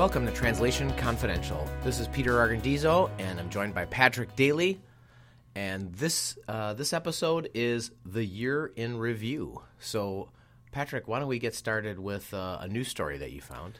Welcome to Translation Confidential. This is Peter Argondizzo, and I'm joined by Patrick Daly. And this uh, this episode is the year in review. So, Patrick, why don't we get started with uh, a news story that you found?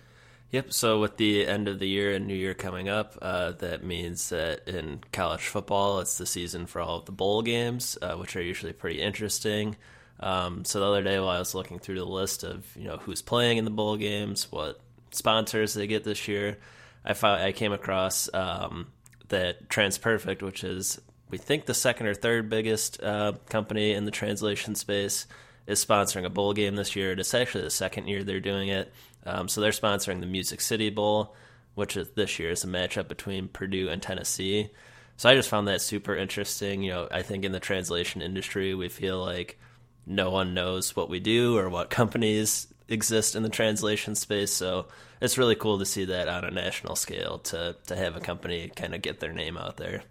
Yep. So with the end of the year and New Year coming up, uh, that means that in college football, it's the season for all of the bowl games, uh, which are usually pretty interesting. Um, so the other day, while I was looking through the list of you know who's playing in the bowl games, what sponsors they get this year, I found I came across um, that TransPerfect, which is we think the second or third biggest uh, company in the translation space, is sponsoring a bowl game this year. It's actually the second year they're doing it. Um, so they're sponsoring the Music City Bowl, which is this year is a matchup between Purdue and Tennessee. So I just found that super interesting. You know, I think in the translation industry, we feel like no one knows what we do or what companies exist in the translation space. So it's really cool to see that on a national scale to to have a company kind of get their name out there.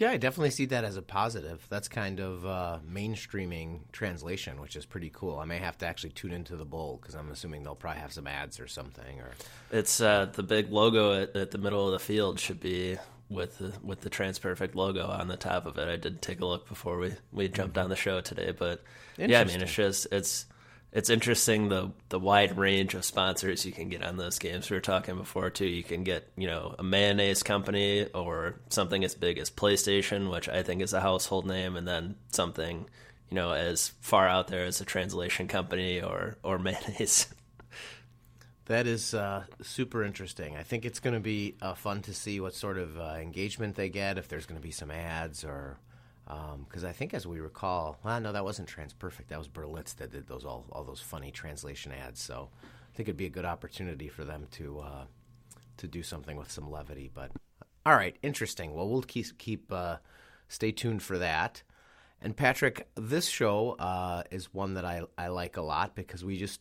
Yeah, I definitely see that as a positive. That's kind of uh, mainstreaming translation, which is pretty cool. I may have to actually tune into the bowl because I'm assuming they'll probably have some ads or something. Or it's uh, the big logo at, at, the middle of the field should be with the with the TransPerfect logo on the top of it. I did take a look before we we jumped on the show today, but yeah, I mean it's just it's it's interesting the the wide range of sponsors you can get on those games. We were talking before too. You can get you know a mayonnaise company or something as big as PlayStation, which I think is a household name, and then something you know as far out there as a translation company or or mayonnaise. That is uh, super interesting. I think it's going to be uh, fun to see what sort of uh, engagement they get. If there's going to be some ads or because um, I think, as we recall, well, no, that wasn't TransPerfect. That was Berlitz that did those all all those funny translation ads. So I think it'd be a good opportunity for them to uh, to do something with some levity. But all right, interesting. Well, we'll keep keep uh, stay tuned for that. And Patrick, this show uh, is one that I I like a lot because we just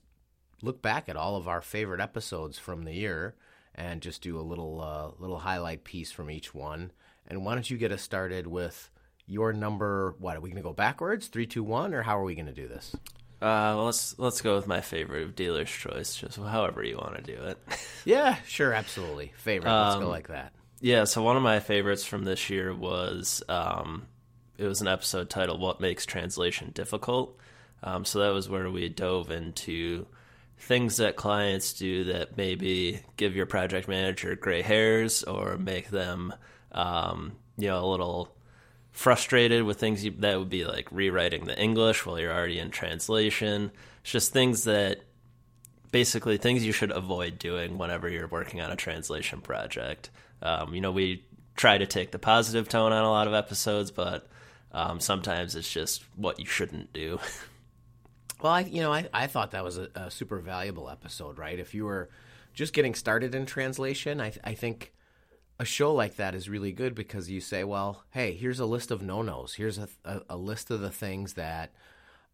look back at all of our favorite episodes from the year and just do a little uh, little highlight piece from each one. And why don't you get us started with your number. What are we going to go backwards? Three, two, one, or how are we going to do this? Uh, well, let's let's go with my favorite of dealer's choice. Just however you want to do it. yeah, sure, absolutely. Favorite. Let's um, go like that. Yeah. So one of my favorites from this year was um, it was an episode titled "What Makes Translation Difficult." Um, so that was where we dove into things that clients do that maybe give your project manager gray hairs or make them, um, you know, a little frustrated with things you, that would be like rewriting the English while you're already in translation. It's just things that basically things you should avoid doing whenever you're working on a translation project. Um, you know, we try to take the positive tone on a lot of episodes, but um, sometimes it's just what you shouldn't do. well, I, you know, I, I thought that was a, a, super valuable episode, right? If you were just getting started in translation, I, I think a show like that is really good because you say, well, hey, here's a list of no nos. Here's a, a, a, list of the things that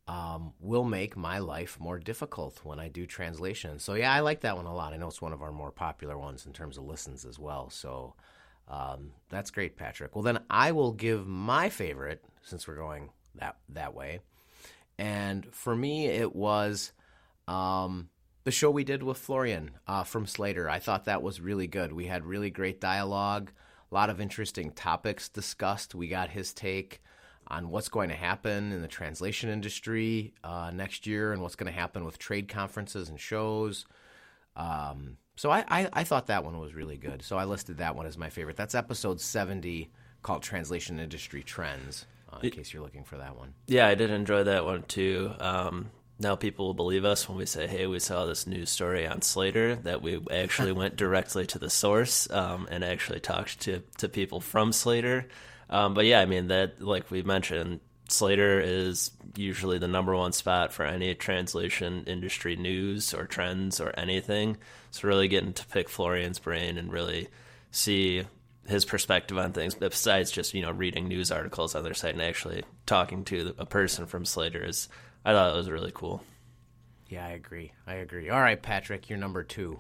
um, will make my life more difficult when I do translation. So, yeah, I like that one a lot. I know it's one of our more popular ones in terms of listens as well. So, um, that's great, Patrick. Well, then I will give my favorite since we're going that, that way. And for me, it was. Um, the show we did with Florian uh, from Slator. I thought that was really good. We had really great dialogue, a lot of interesting topics discussed. We got his take on what's going to happen in the translation industry uh, next year and what's going to happen with trade conferences and shows. Um, so I, I, I, thought that one was really good. So I listed that one as my favorite. That's episode 70 called Translation Industry Trends, uh, in it, case you're looking for that one. Yeah, I did enjoy that one too. Um, now people will believe us when we say, "Hey, we saw this news story on Slator that we actually went directly to the source um, and actually talked to to people from Slator." Um, but yeah, I mean that, like we mentioned, Slator is usually the number one spot for any translation industry news or trends or anything. So really getting to pick Florian's brain and really see his perspective on things besides just you know reading news articles on their site and actually talking to a person from Slator is I thought it was really cool. Yeah, I agree. I agree. All right, Patrick, you're number two.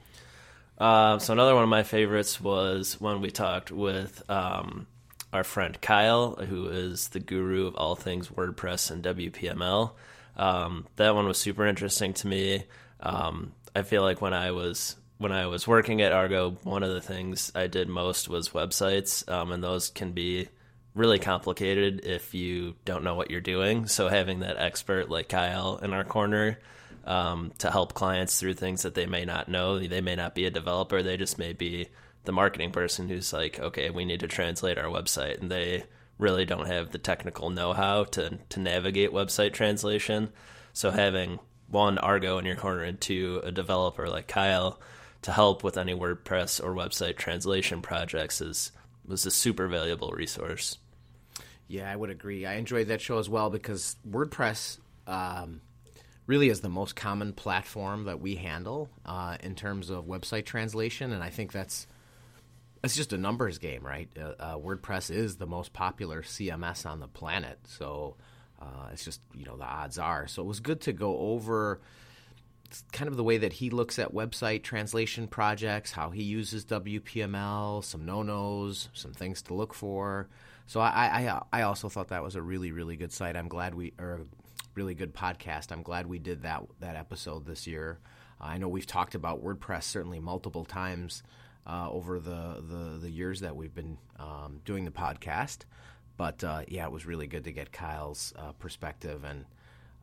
Uh, so another one of my favorites was when we talked with um, our friend Kyle, who is the guru of all things WordPress and WPML. Um, that one was super interesting to me. Um, I feel like when I was when I was working at Argo, one of the things I did most was websites, um, and those can be really complicated if you don't know what you're doing. So having that expert like Kyle in our corner um, to help clients through things that they may not know, they may not be a developer, they just may be the marketing person who's like, okay, we need to translate our website, and they really don't have the technical know-how to to navigate website translation. So having one Argo in your corner and two a developer like Kyle to help with any WordPress or website translation projects is was a super valuable resource. Yeah, I would agree. I enjoyed that show as well because WordPress um, really is the most common platform that we handle uh, in terms of website translation, and I think that's it's just a numbers game, right? Uh, uh, WordPress is the most popular CMS on the planet, so uh, it's just you know the odds are. So it was good to go over kind of the way that he looks at website translation projects, how he uses WPML, some no nos, some things to look for. So I, I I also thought that was a really really good site. I'm glad we or a really good podcast. I'm glad we did that that episode this year. Uh, I know we've talked about WordPress certainly multiple times uh, over the, the, the years that we've been um, doing the podcast, but uh, yeah, it was really good to get Kyle's uh, perspective, and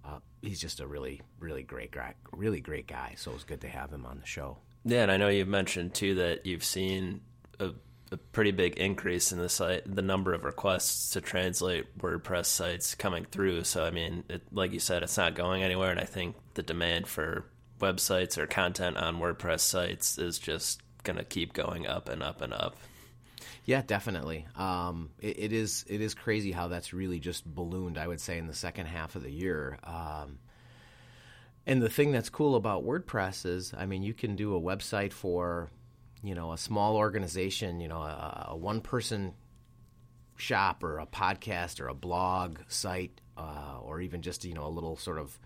uh, he's just a really really great guy, really great guy. So it was good to have him on the show. Yeah, and I know you've mentioned too that you've seen a a pretty big increase in the site, the number of requests to translate WordPress sites coming through. So, I mean, it, like you said, it's not going anywhere, and I think the demand for websites or content on WordPress sites is just going to keep going up and up and up. Yeah, definitely. Um, it, it is it is crazy how that's really just ballooned. I would say in the second half of the year. Um, and the thing that's cool about WordPress is, I mean, you can do a website for you know a small organization, you know, a, a one person shop or a podcast or a blog site, uh, or even just you know a little sort of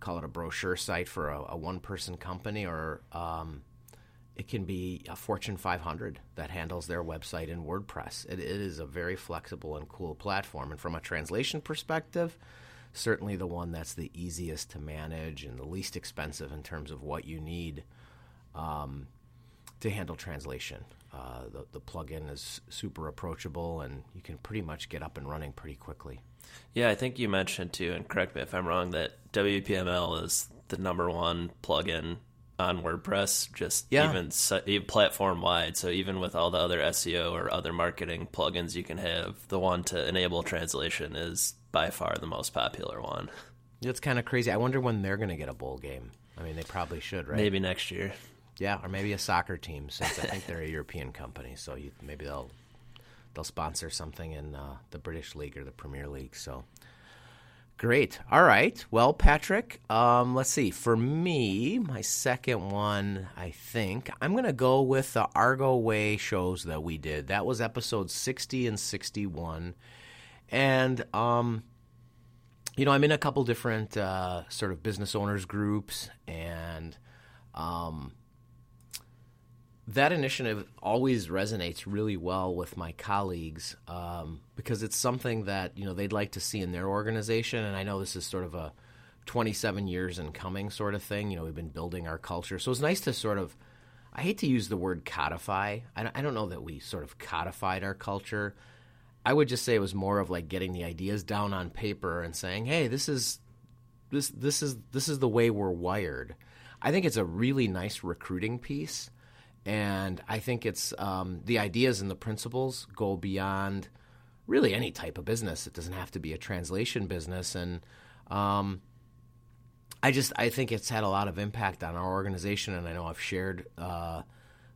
call it a brochure site for a, a one person company, or um, it can be a Fortune 500 that handles their website in WordPress. It, it is a very flexible and cool platform, and from a translation perspective. Certainly, the one that's the easiest to manage and the least expensive in terms of what you need. Um, to handle translation. Uh, the, the plugin is super approachable, and you can pretty much get up and running pretty quickly. Yeah, I think you mentioned too, and correct me if I'm wrong, that WPML is the number one plugin on WordPress, just yeah. even platform wide. So even with all the other SEO or other marketing plugins you can have, the one to enable translation is by far the most popular one. It's kind of crazy. I wonder when they're going to get a bowl game. I mean, they probably should, right? Maybe next year. Yeah, or maybe a soccer team, since I think they're a European company. So you, maybe they'll they'll sponsor something in uh, the British League or the Premier League. So great. All right. Well, Patrick, um, let's see. For me, my second one, I think I'm going to go with the Argo Way shows that we did. That was episode 60 and 61, and um, you know, I'm in a couple different uh, sort of business owners groups and. Um, that initiative always resonates really well with my colleagues um, because it's something that you know they'd like to see in their organization. And I know this is sort of a 27 years in coming sort of thing. You know, we've been building our culture, so it's nice to sort of. I hate to use the word codify. I don't know that we sort of codified our culture. I would just say it was more of like getting the ideas down on paper and saying, "Hey, this is this this is this is the way we're wired." I think it's a really nice recruiting piece and I think it's um, the ideas and the principles go beyond really any type of business. It doesn't have to be a translation business, and um, I just I think it's had a lot of impact on our organization, and I know I've shared uh,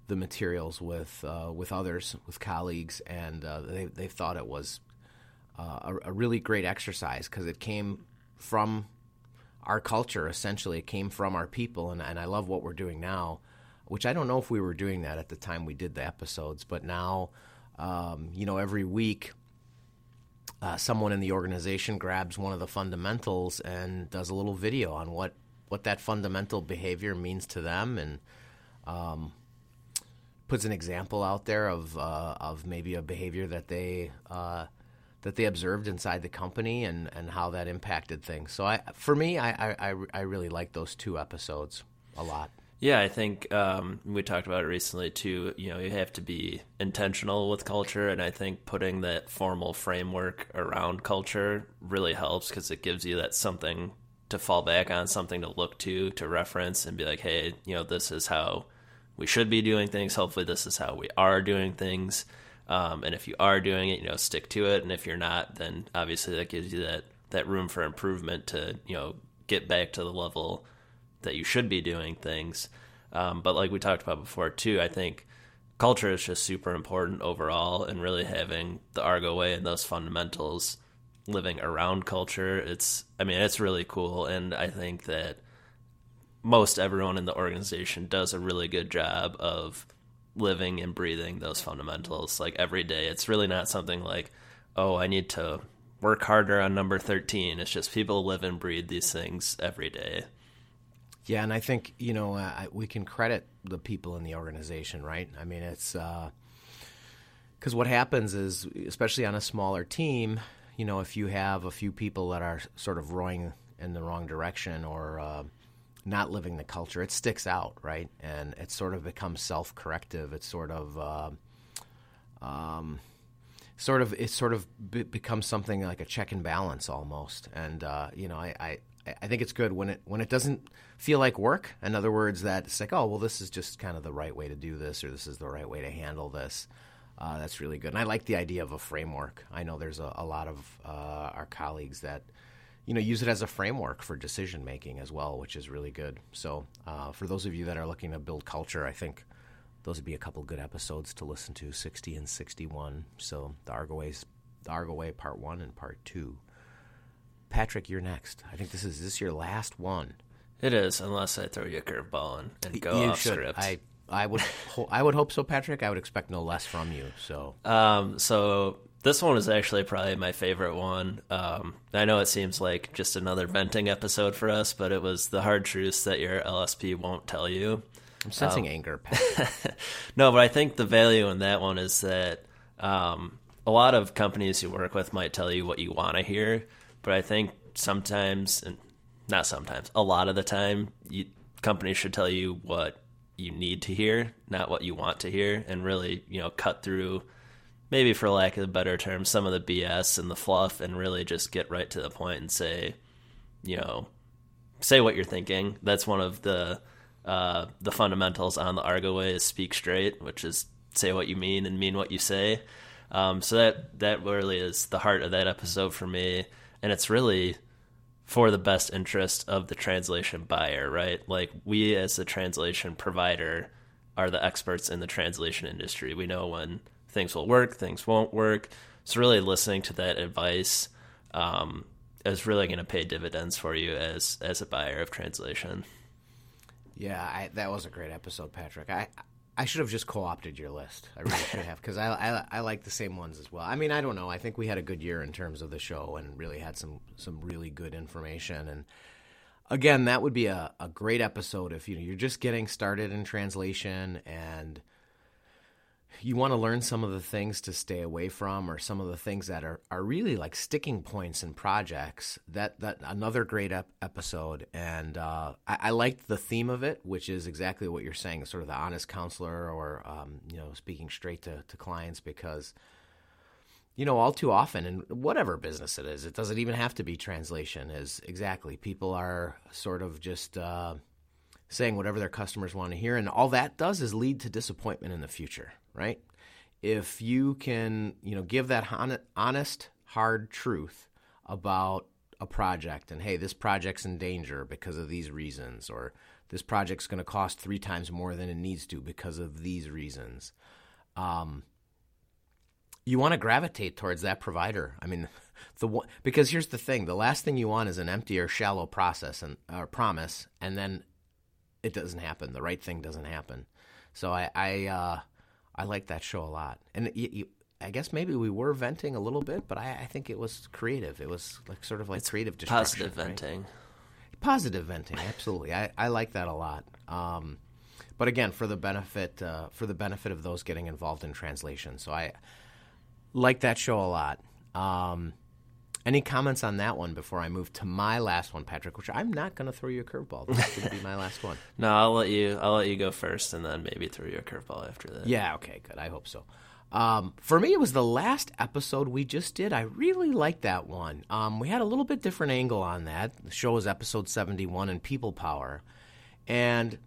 the materials with uh, with others, with colleagues, and uh, they they've thought it was uh, a, a really great exercise because it came from our culture. Essentially, it came from our people, and, and I love what we're doing now which I don't know if we were doing that at the time we did the episodes, but now, um, you know, every week, uh, someone in the organization grabs one of the fundamentals and does a little video on what what that fundamental behavior means to them, and um, puts an example out there of uh, of maybe a behavior that they uh, that they observed inside the company and, and how that impacted things. So I, for me, I, I, I really like those two episodes a lot. Yeah, I think um, we talked about it recently too. You know, you have to be intentional with culture, and I think putting that formal framework around culture really helps because it gives you that something to fall back on, something to look to, to reference, and be like, hey, you know, this is how we should be doing things. Hopefully, this is how we are doing things. Um, and if you are doing it, you know, stick to it. And if you're not, then obviously that gives you that that room for improvement to you know get back to the level that you should be doing things. Um, but like we talked about before too, I think culture is just super important overall, and really having the Argo way and those fundamentals living around culture. It's I mean it's really cool, and I think that most everyone in the organization does a really good job of living and breathing those fundamentals like every day. It's really not something like, oh, I need to work harder on number 13. It's just people live and breathe these things every day. Yeah, and I think you know uh, we can credit the people in the organization, right? I mean, it's because uh, what happens is, especially on a smaller team, you know, if you have a few people that are sort of rowing in the wrong direction or uh, not living the culture, it sticks out, right? And it sort of becomes self-corrective. It's sort of, uh, um, sort of, it sort of be- becomes something like a check and balance almost. And uh, you know, I, I I think it's good when it when it doesn't feel like work. In other words, that it's like, oh, well, this is just kind of the right way to do this, or this is the right way to handle this. Uh, that's really good, and I like the idea of a framework. I know there's a, a lot of uh, our colleagues that you know use it as a framework for decision making as well, which is really good. So, uh, for those of you that are looking to build culture, I think those would be a couple good episodes to listen to, 60 and 61. So, the Argo the Argo Way Part One and Part Two. Patrick, you're next. I think this is this your last one. It is, unless I throw you a curveball and, and go you off should. script. I I would ho- I would hope so, Patrick. I would expect no less from you. So Um, so this one is actually probably my favorite one. Um, I know it seems like just another venting episode for us, but it was the hard truths that your LSP won't tell you. I'm sensing anger. Pat. no, but I think the value in that one is that um, a lot of companies you work with might tell you what you want to hear, but I think sometimes, and not sometimes, a lot of the time, you, companies should tell you what you need to hear, not what you want to hear, and really, you know, cut through, maybe for lack of a better term, some of the BS and the fluff, and really just get right to the point and say, you know, say what you're thinking. That's one of the uh, the fundamentals on the Argo way is speak straight, which is say what you mean and mean what you say. Um, so that that really is the heart of that episode for me, and it's really for the best interest of the translation buyer, right? Like we as the translation provider are the experts in the translation industry. We know when things will work, things won't work. So really listening to that advice um, is really going to pay dividends for you as as a buyer of translation. yeah, I, that was a great episode, Patrick. I I should have just co-opted your list. I really should have because I, I I like the same ones as well. I mean, I don't know. I think we had a good year in terms of the show and really had some some really good information and. Again, that would be a, a great episode if you know you're just getting started in translation and you want to learn some of the things to stay away from or some of the things that are, are really like sticking points in projects that that another great ep- episode. And uh, I, I liked the theme of it which is exactly what you're saying sort of the honest counselor or um, you know speaking straight to, to clients because you know all too often in whatever business it is it doesn't even have to be translation is exactly people are sort of just uh, saying whatever their customers want to hear and all that does is lead to disappointment in the future right if you can you know give that hon- honest hard truth about a project and hey this project's in danger because of these reasons or this project's going to cost three times more than it needs to because of these reasons um, you want to gravitate towards that provider i mean the one, because here's the thing the last thing you want is an empty or shallow process and or promise and then it doesn't happen. The right thing doesn't happen. So I I, uh, I like that show a lot. And you, you, I guess maybe we were venting a little bit, but I, I think it was creative. It was like sort of like creative destruction. Positive right? venting. Positive venting, absolutely. I, I like that a lot. Um, but again, for the benefit uh, for the benefit of those getting involved in translation, so I like that show a lot. Um, Any comments on that one before I move to my last one, Patrick? Which I'm not going to throw you a curveball. This is going to be my last one. No, I'll let you. I'll let you go first, and then maybe throw you a curveball after that. Yeah. Okay. Good. I hope so. Um, for me, it was the last episode we just did. I really liked that one. Um, we had a little bit different angle on that. The show was episode 71 and People Power. And,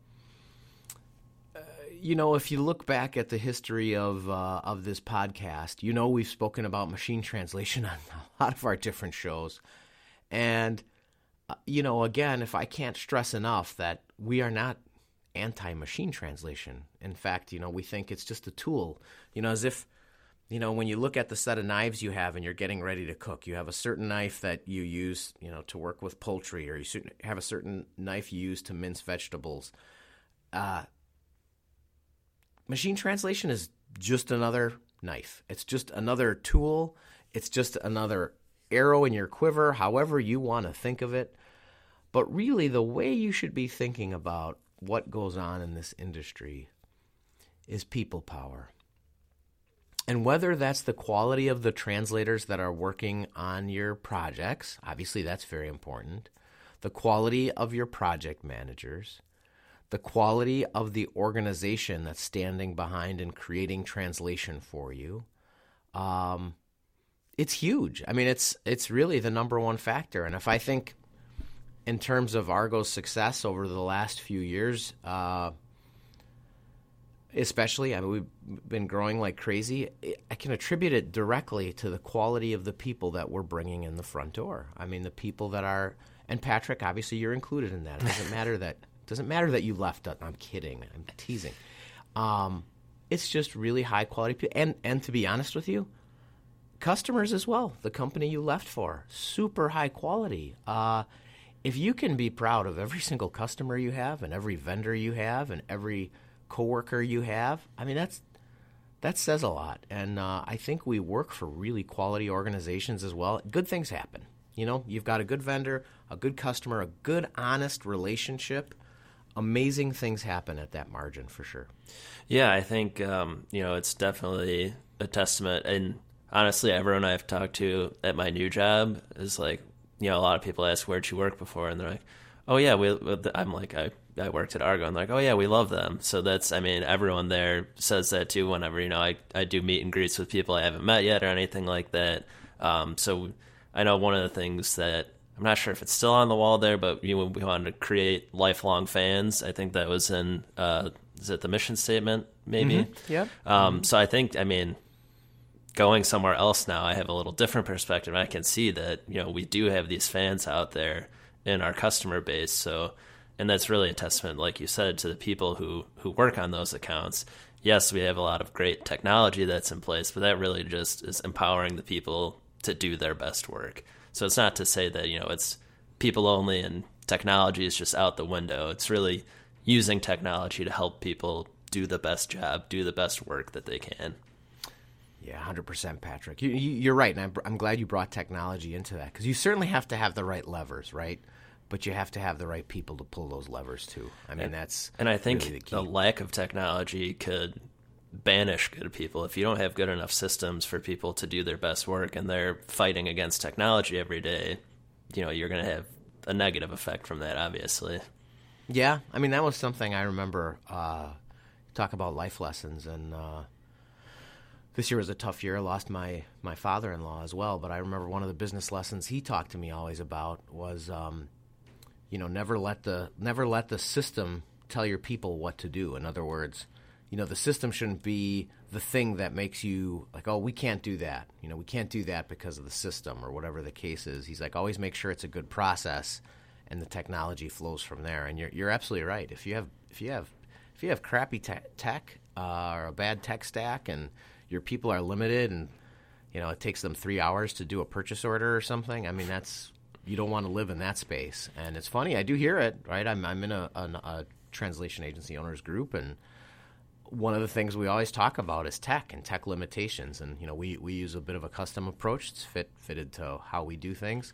you know, if you look back at the history of, uh, of this podcast, you know we've spoken about machine translation on a lot of our different shows. And, uh, you know, again, if I can't stress enough that we are not anti machine translation. In fact, you know, we think it's just a tool, you know, as if, you know, when you look at the set of knives you have and you're getting ready to cook, you have a certain knife that you use, you know, to work with poultry, or you have a certain knife you use to mince vegetables. Uh, machine translation is just another knife. It's just another tool. It's just another arrow in your quiver, however you want to think of it. But really, the way you should be thinking about what goes on in this industry is people power. And whether that's the quality of the translators that are working on your projects, obviously that's very important, the quality of your project managers, the quality of the organization that's standing behind and creating translation for you, um, it's huge. I mean, it's it's really the number one factor. And if I think in terms of Argo's success over the last few years, uh, especially, I mean, we've been growing like crazy. I can attribute it directly to the quality of the people that we're bringing in the front door. I mean, the people that are, and Patrick, obviously, you're included in that. It doesn't matter that doesn't matter that you left. I'm kidding. I'm teasing. Um, it's just really high quality people, and and to be honest with you, customers as well. The company you left for, super high quality. Uh, if you can be proud of every single customer you have and every vendor you have and every coworker you have, I mean that's that says a lot. And uh, I think we work for really quality organizations as well. Good things happen. You know, you've got a good vendor, a good customer, a good honest relationship. Amazing things happen at that margin for sure. Yeah, I think um, you know it's definitely a testament. And honestly, everyone I've talked to at my new job is like, you know, a lot of people ask where'd you work before, and they're like, oh yeah, we. I'm like, I I worked at Argo, and they're like, oh yeah, we love them. So that's, I mean, everyone there says that too. Whenever you know, I I do meet and greets with people I haven't met yet or anything like that. Um, so I know one of the things that I'm not sure if it's still on the wall there, but you know, we wanted to create lifelong fans. I think that was in uh, is it the mission statement maybe? Mm-hmm. Yeah. Um. So I think, I mean, going somewhere else now, I have a little different perspective. I can see that you know we do have these fans out there in our customer base. So, and that's really a testament, like you said, to the people who who work on those accounts. Yes, we have a lot of great technology that's in place, but that really just is empowering the people to do their best work. So it's not to say that you know it's people only and technology is just out the window. It's really using technology to help people do the best job, do the best work that they can. Yeah, hundred percent, Patrick. You, you, are right, and I'm, I'm glad you brought technology into that because you certainly have to have the right levers, right? But you have to have the right people to pull those levers too. I mean, and, that's and I think really the, the lack of technology could banish good people if you don't have good enough systems for people to do their best work and they're fighting against technology every day. You know, you're going to have a negative effect from that, obviously. Yeah, I mean that was something I remember. Uh, talk about life lessons and. Uh, this year was a tough year. I lost my my father in law as well. But I remember one of the business lessons he talked to me always about was, um, you know, never let the never let the system tell your people what to do. In other words, you know, the system shouldn't be the thing that makes you like, oh, we can't do that. You know, we can't do that because of the system or whatever the case is. He's like, always make sure it's a good process, and the technology flows from there. And you're you're absolutely right. If you have if you have if you have crappy te- tech uh, or a bad tech stack and your people are limited and you know it takes them three hours to do a purchase order or something i mean that's you don't want to live in that space and it's funny i do hear it right i'm, I'm in a, a, a translation agency owners group and one of the things we always talk about is tech and tech limitations and you know we, we use a bit of a custom approach it's fit fitted to how we do things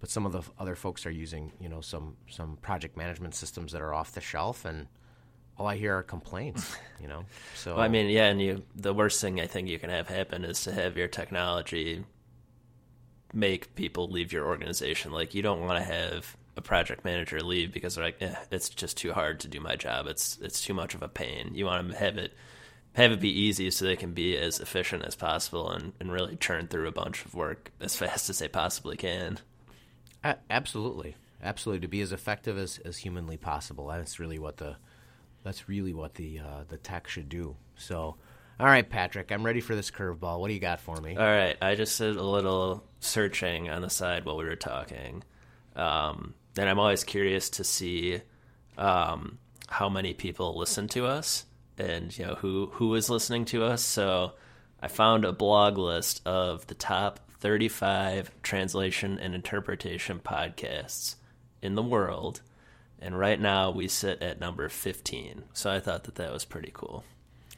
but some of the other folks are using you know some some project management systems that are off the shelf and all I hear are complaints, you know. So well, I mean, yeah, and you the worst thing I think you can have happen is to have your technology make people leave your organization. Like you don't want to have a project manager leave because they're like, eh, it's just too hard to do my job. It's it's too much of a pain. You want to have it have it be easy so they can be as efficient as possible and, and really churn through a bunch of work as fast as they possibly can. Absolutely, absolutely. To be as effective as, as humanly possible. That's really what the that's really what the uh, the tech should do. So, all right, Patrick, I'm ready for this curveball. What do you got for me? All right, I just did a little searching on the side while we were talking, um, and I'm always curious to see um, how many people listen to us and you know who who is listening to us. So I found a blog list of the top 35 translation and interpretation podcasts in the world, and right now we sit at number 15. So I thought that that was pretty cool.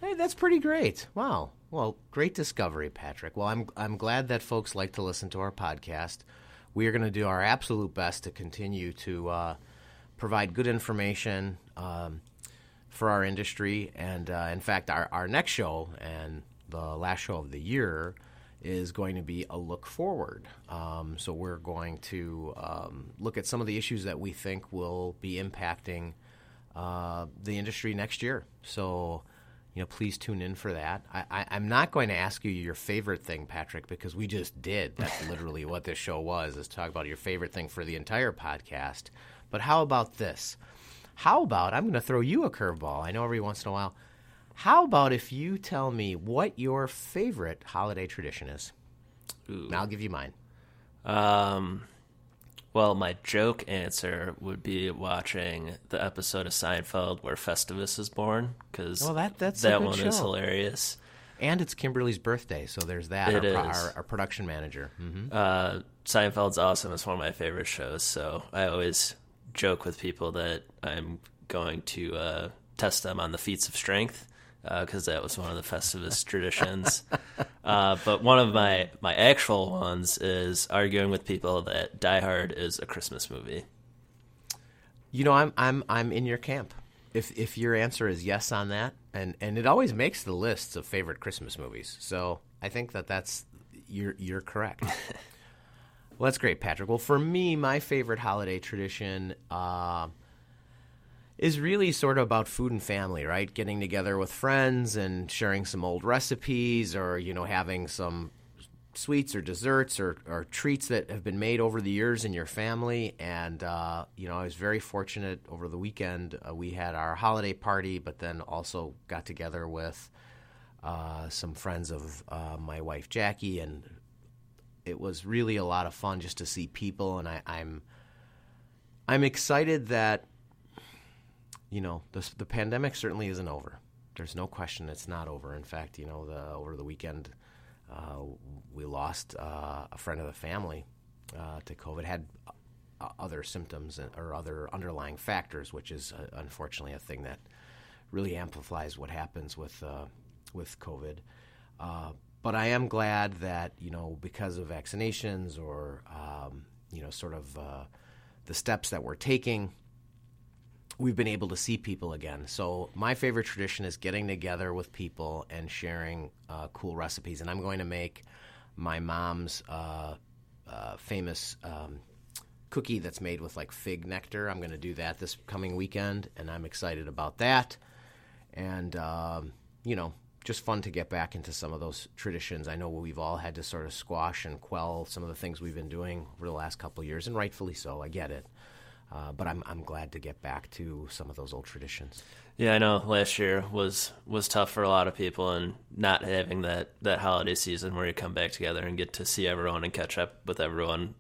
Hey, that's pretty great. Wow. Well, great discovery, Patrick. Well, I'm I'm glad that folks like to listen to our podcast. We are going to do our absolute best to continue to uh, provide good information. Um, for our industry. And uh, in fact, our, our next show and the last show of the year is going to be a look forward. Um, so we're going to um, look at some of the issues that we think will be impacting uh, the industry next year. So, you know, please tune in for that. I, am not going to ask you your favorite thing, Patrick, because we just did. That's literally what this show was: is talk about your favorite thing for the entire podcast. But how about this? How about I'm going to throw you a curveball? I know every once in a while. How about if you tell me what your favorite holiday tradition is? Ooh. And I'll give you mine. Um, well, my joke answer would be watching the episode of Seinfeld where Festivus is born because well, that that's that one show. is hilarious. And it's Kimberly's birthday, so there's that. It our, is. Our, our production manager. Mm-hmm. Uh, Seinfeld's awesome. It's one of my favorite shows, so I always joke with people that I'm going to uh, test them on the feats of strength because uh, that was one of the Festivus traditions. Uh, but one of my my actual ones is arguing with people that Die Hard is a Christmas movie. You know, I'm I'm I'm in your camp. If if your answer is yes on that, and and it always makes the lists of favorite Christmas movies, so I think that that's you're you're correct. Well, that's great, Patrick. Well, for me, my favorite holiday tradition uh, is really sort of about food and family, right? Getting together with friends and sharing some old recipes, or you know, having some sweets or desserts or, or treats that have been made over the years in your family. And uh, you know, I was very fortunate over the weekend. Uh, we had our holiday party, but then also got together with. Uh, some friends of uh, my wife Jackie and it was really a lot of fun just to see people, and I, I'm I'm excited that you know the the pandemic certainly isn't over. There's no question it's not over. In fact, you know, the, over the weekend uh, we lost uh, a friend of the family uh, to COVID. Had uh, other symptoms or other underlying factors, which is uh, unfortunately a thing that really amplifies what happens with uh, with COVID. But I am glad that you know because of vaccinations or um, you know sort of uh, the steps that we're taking, we've been able to see people again. So my favorite tradition is getting together with people and sharing uh, cool recipes. And I'm going to make my mom's uh, uh, famous um, cookie that's made with like fig nectar. I'm going to do that this coming weekend, and I'm excited about that. And um, you know, just fun to get back into some of those traditions. I know we've all had to sort of squash and quell some of the things we've been doing over the last couple years, and rightfully so. I get it. Uh, but I'm I'm glad to get back to some of those old traditions. Yeah, I know last year was was tough for a lot of people, and not having that that holiday season where you come back together and get to see everyone and catch up with everyone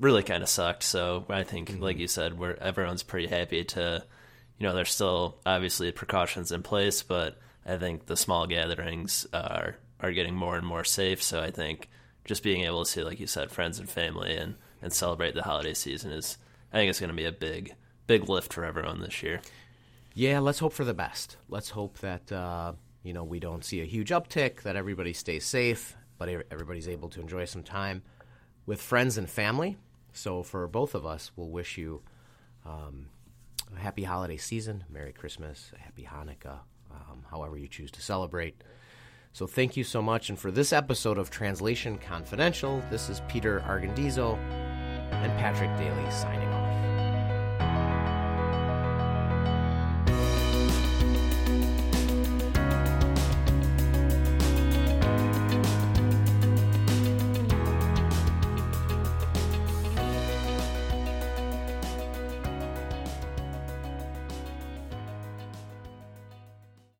really kind of sucked. So I think, mm-hmm. like you said, where everyone's pretty happy to, you know, there's still obviously precautions in place, but I think the small gatherings are are getting more and more safe. So I think just being able to see, like you said, friends and family and and celebrate the holiday season is I think it's going to be a big big lift for everyone this year. Yeah, let's hope for the best. Let's hope that uh, you know we don't see a huge uptick, that everybody stays safe, but everybody's able to enjoy some time with friends and family. So for both of us, we'll wish you um, a happy holiday season, Merry Christmas, happy Hanukkah, um, however you choose to celebrate. So thank you so much. And for this episode of Translation Confidential, this is Peter Argondizzo and Patrick Daly signing